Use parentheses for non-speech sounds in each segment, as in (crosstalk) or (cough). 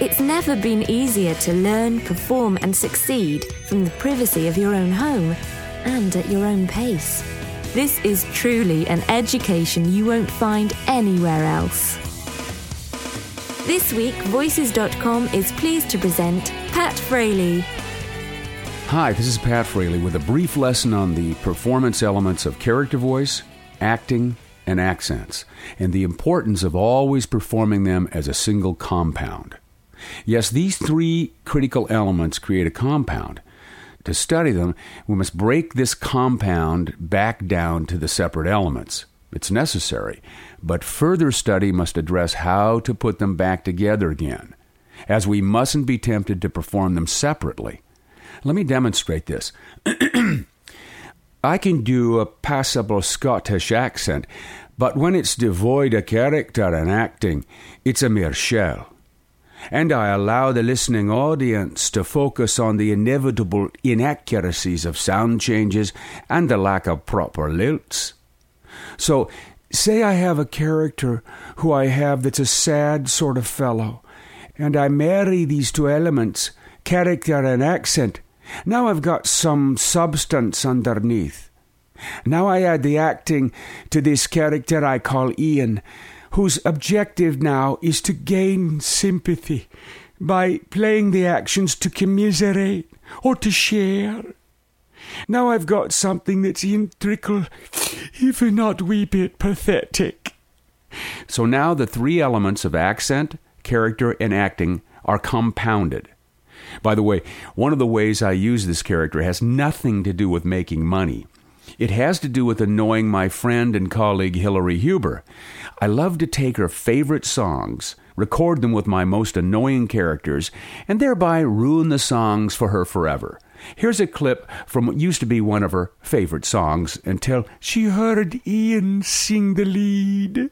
It's never been easier to learn, perform, and succeed from the privacy of your own home and at your own pace. This is truly an education you won't find anywhere else. This week, Voices.com is pleased to present Pat Fraley. Hi, this is Pat Fraley with a brief lesson on the performance elements of character voice, acting, and accents, and the importance of always performing them as a single compound. Yes, these three critical elements create a compound. To study them, we must break this compound back down to the separate elements. It's necessary, but further study must address how to put them back together again, as we mustn't be tempted to perform them separately. Let me demonstrate this. (clears throat) I can do a passable Scottish accent, but when it's devoid of character and acting, it's a mere shell and I allow the listening audience to focus on the inevitable inaccuracies of sound changes and the lack of proper lilts. So, say I have a character who I have that's a sad sort of fellow, and I marry these two elements, character and accent. Now I've got some substance underneath. Now I add the acting to this character I call Ian whose objective now is to gain sympathy by playing the actions to commiserate or to share. Now I've got something that's integral, if not wee bit pathetic. So now the three elements of accent, character, and acting are compounded. By the way, one of the ways I use this character has nothing to do with making money. It has to do with annoying my friend and colleague Hillary Huber. I love to take her favorite songs, record them with my most annoying characters, and thereby ruin the songs for her forever. Here's a clip from what used to be one of her favorite songs until she heard Ian sing the lead.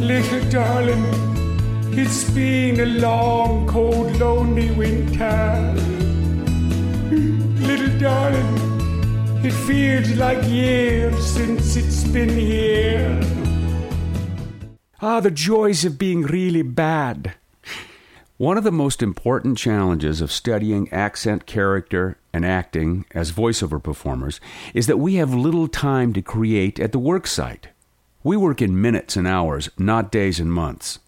Little darling, it's been a long, cold, lonely winter little darling. It feels like years since it's been here. Ah, the joys of being really bad. One of the most important challenges of studying accent, character, and acting as voiceover performers is that we have little time to create at the worksite. We work in minutes and hours, not days and months.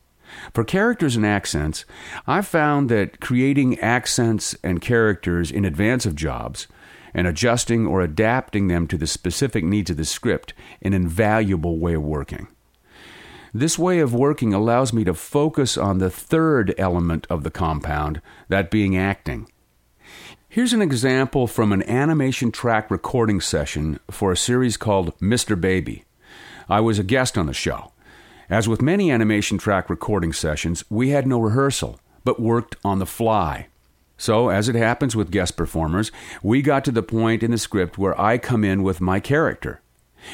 For characters and accents, I've found that creating accents and characters in advance of jobs and adjusting or adapting them to the specific needs of the script an invaluable way of working. This way of working allows me to focus on the third element of the compound, that being acting. Here's an example from an animation track recording session for a series called Mr. Baby. I was a guest on the show. As with many animation track recording sessions, we had no rehearsal, but worked on the fly. So, as it happens with guest performers, we got to the point in the script where I come in with my character.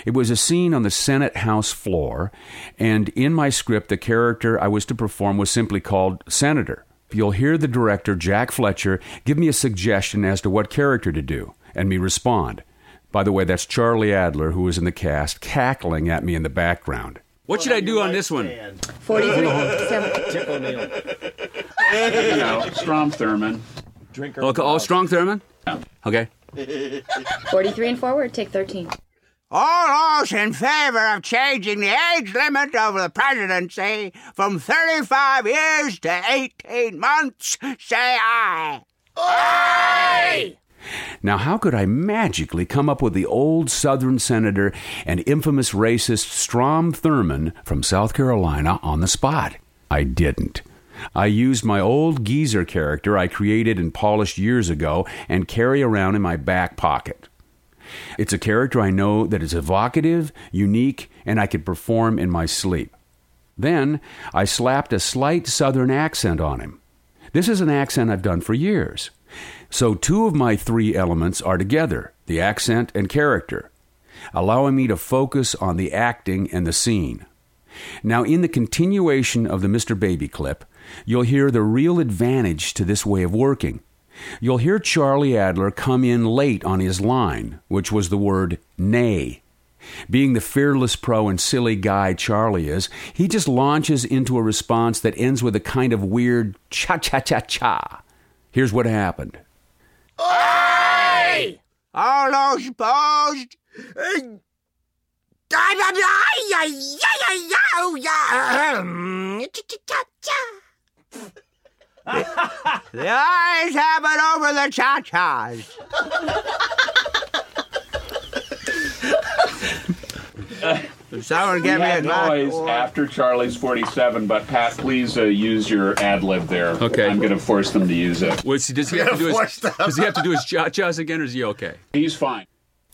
It was a scene on the Senate House floor, and in my script, the character I was to perform was simply called Senator. You'll hear the director, Jack Fletcher, give me a suggestion as to what character to do, and me respond. By the way, that's Charlie Adler, who was in the cast, cackling at me in the background. What should I do on this one? 43. Tip O'Neill. you know, Strom Thurmond. Drinker. Oh, okay, oh, Strom Thurmond? Yeah. Okay. 43 and forward, take 13. All those in favor of changing the age limit of the presidency from 35 years to 18 months, say aye. Aye! Now, how could I magically come up with the old Southern senator and infamous racist Strom Thurmond from South Carolina on the spot? I didn't. I used my old geezer character I created and polished years ago and carry around in my back pocket. It's a character I know that is evocative, unique, and I could perform in my sleep. Then I slapped a slight southern accent on him. This is an accent I've done for years. So two of my three elements are together the accent and character, allowing me to focus on the acting and the scene. Now, in the continuation of the Mr. Baby clip, you'll hear the real advantage to this way of working. You'll hear Charlie Adler come in late on his line, which was the word nay. Being the fearless pro and silly guy Charlie is, he just launches into a response that ends with a kind of weird cha cha cha cha. Here's what happened. All those opposed? (laughs) The ayes have it over the cha-chas. (laughs) Someone give me a glass noise water. after Charlie's 47, but Pat, please uh, use your ad lib there. Okay. I'm going to force them to use it. What's, does he have to do his, does he have to do his cha-chas again, or is he okay? He's fine.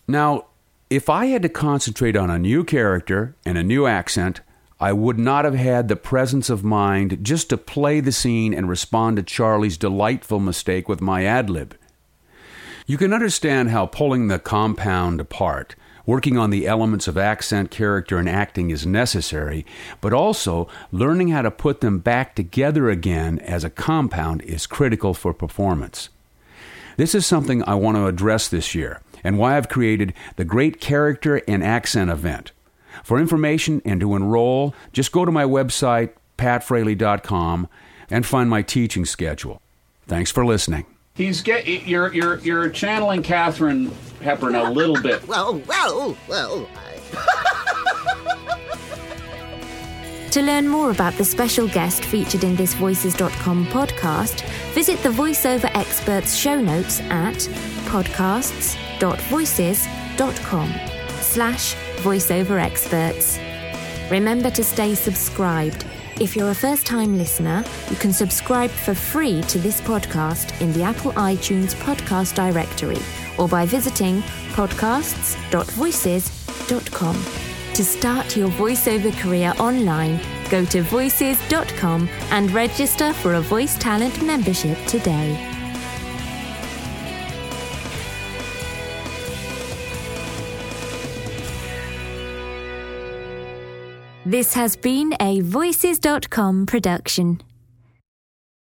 Now, if I had to concentrate on a new character and a new accent, I would not have had the presence of mind just to play the scene and respond to Charlie's delightful mistake with my ad lib. You can understand how pulling the compound apart, working on the elements of accent, character, and acting is necessary, but also learning how to put them back together again as a compound is critical for performance. This is something I want to address this year and why I've created the Great Character and Accent event. For information and to enroll, just go to my website, patfraley.com, and find my teaching schedule. Thanks for listening. He's get you're you're you're channeling Katharine Hepburn a little bit. (laughs) Well, well, well. To learn more about the special guest featured in this Voices.com podcast, visit the voiceover experts show notes at podcasts.voices.com slash voiceover experts. Remember to stay subscribed. If you're a first time listener, you can subscribe for free to this podcast in the Apple iTunes podcast directory or by visiting podcasts.voices.com. To start your voiceover career online, go to voices.com and register for a voice talent membership today. This has been a Voices.com production.